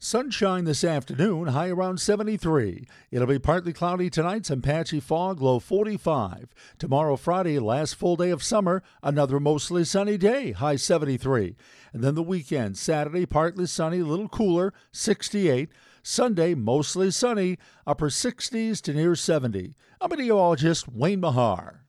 Sunshine this afternoon, high around 73. It'll be partly cloudy tonight, some patchy fog, low 45. Tomorrow, Friday, last full day of summer, another mostly sunny day, high 73. And then the weekend, Saturday, partly sunny, a little cooler, 68. Sunday, mostly sunny, upper 60s to near 70. I'm meteorologist Wayne Mahar.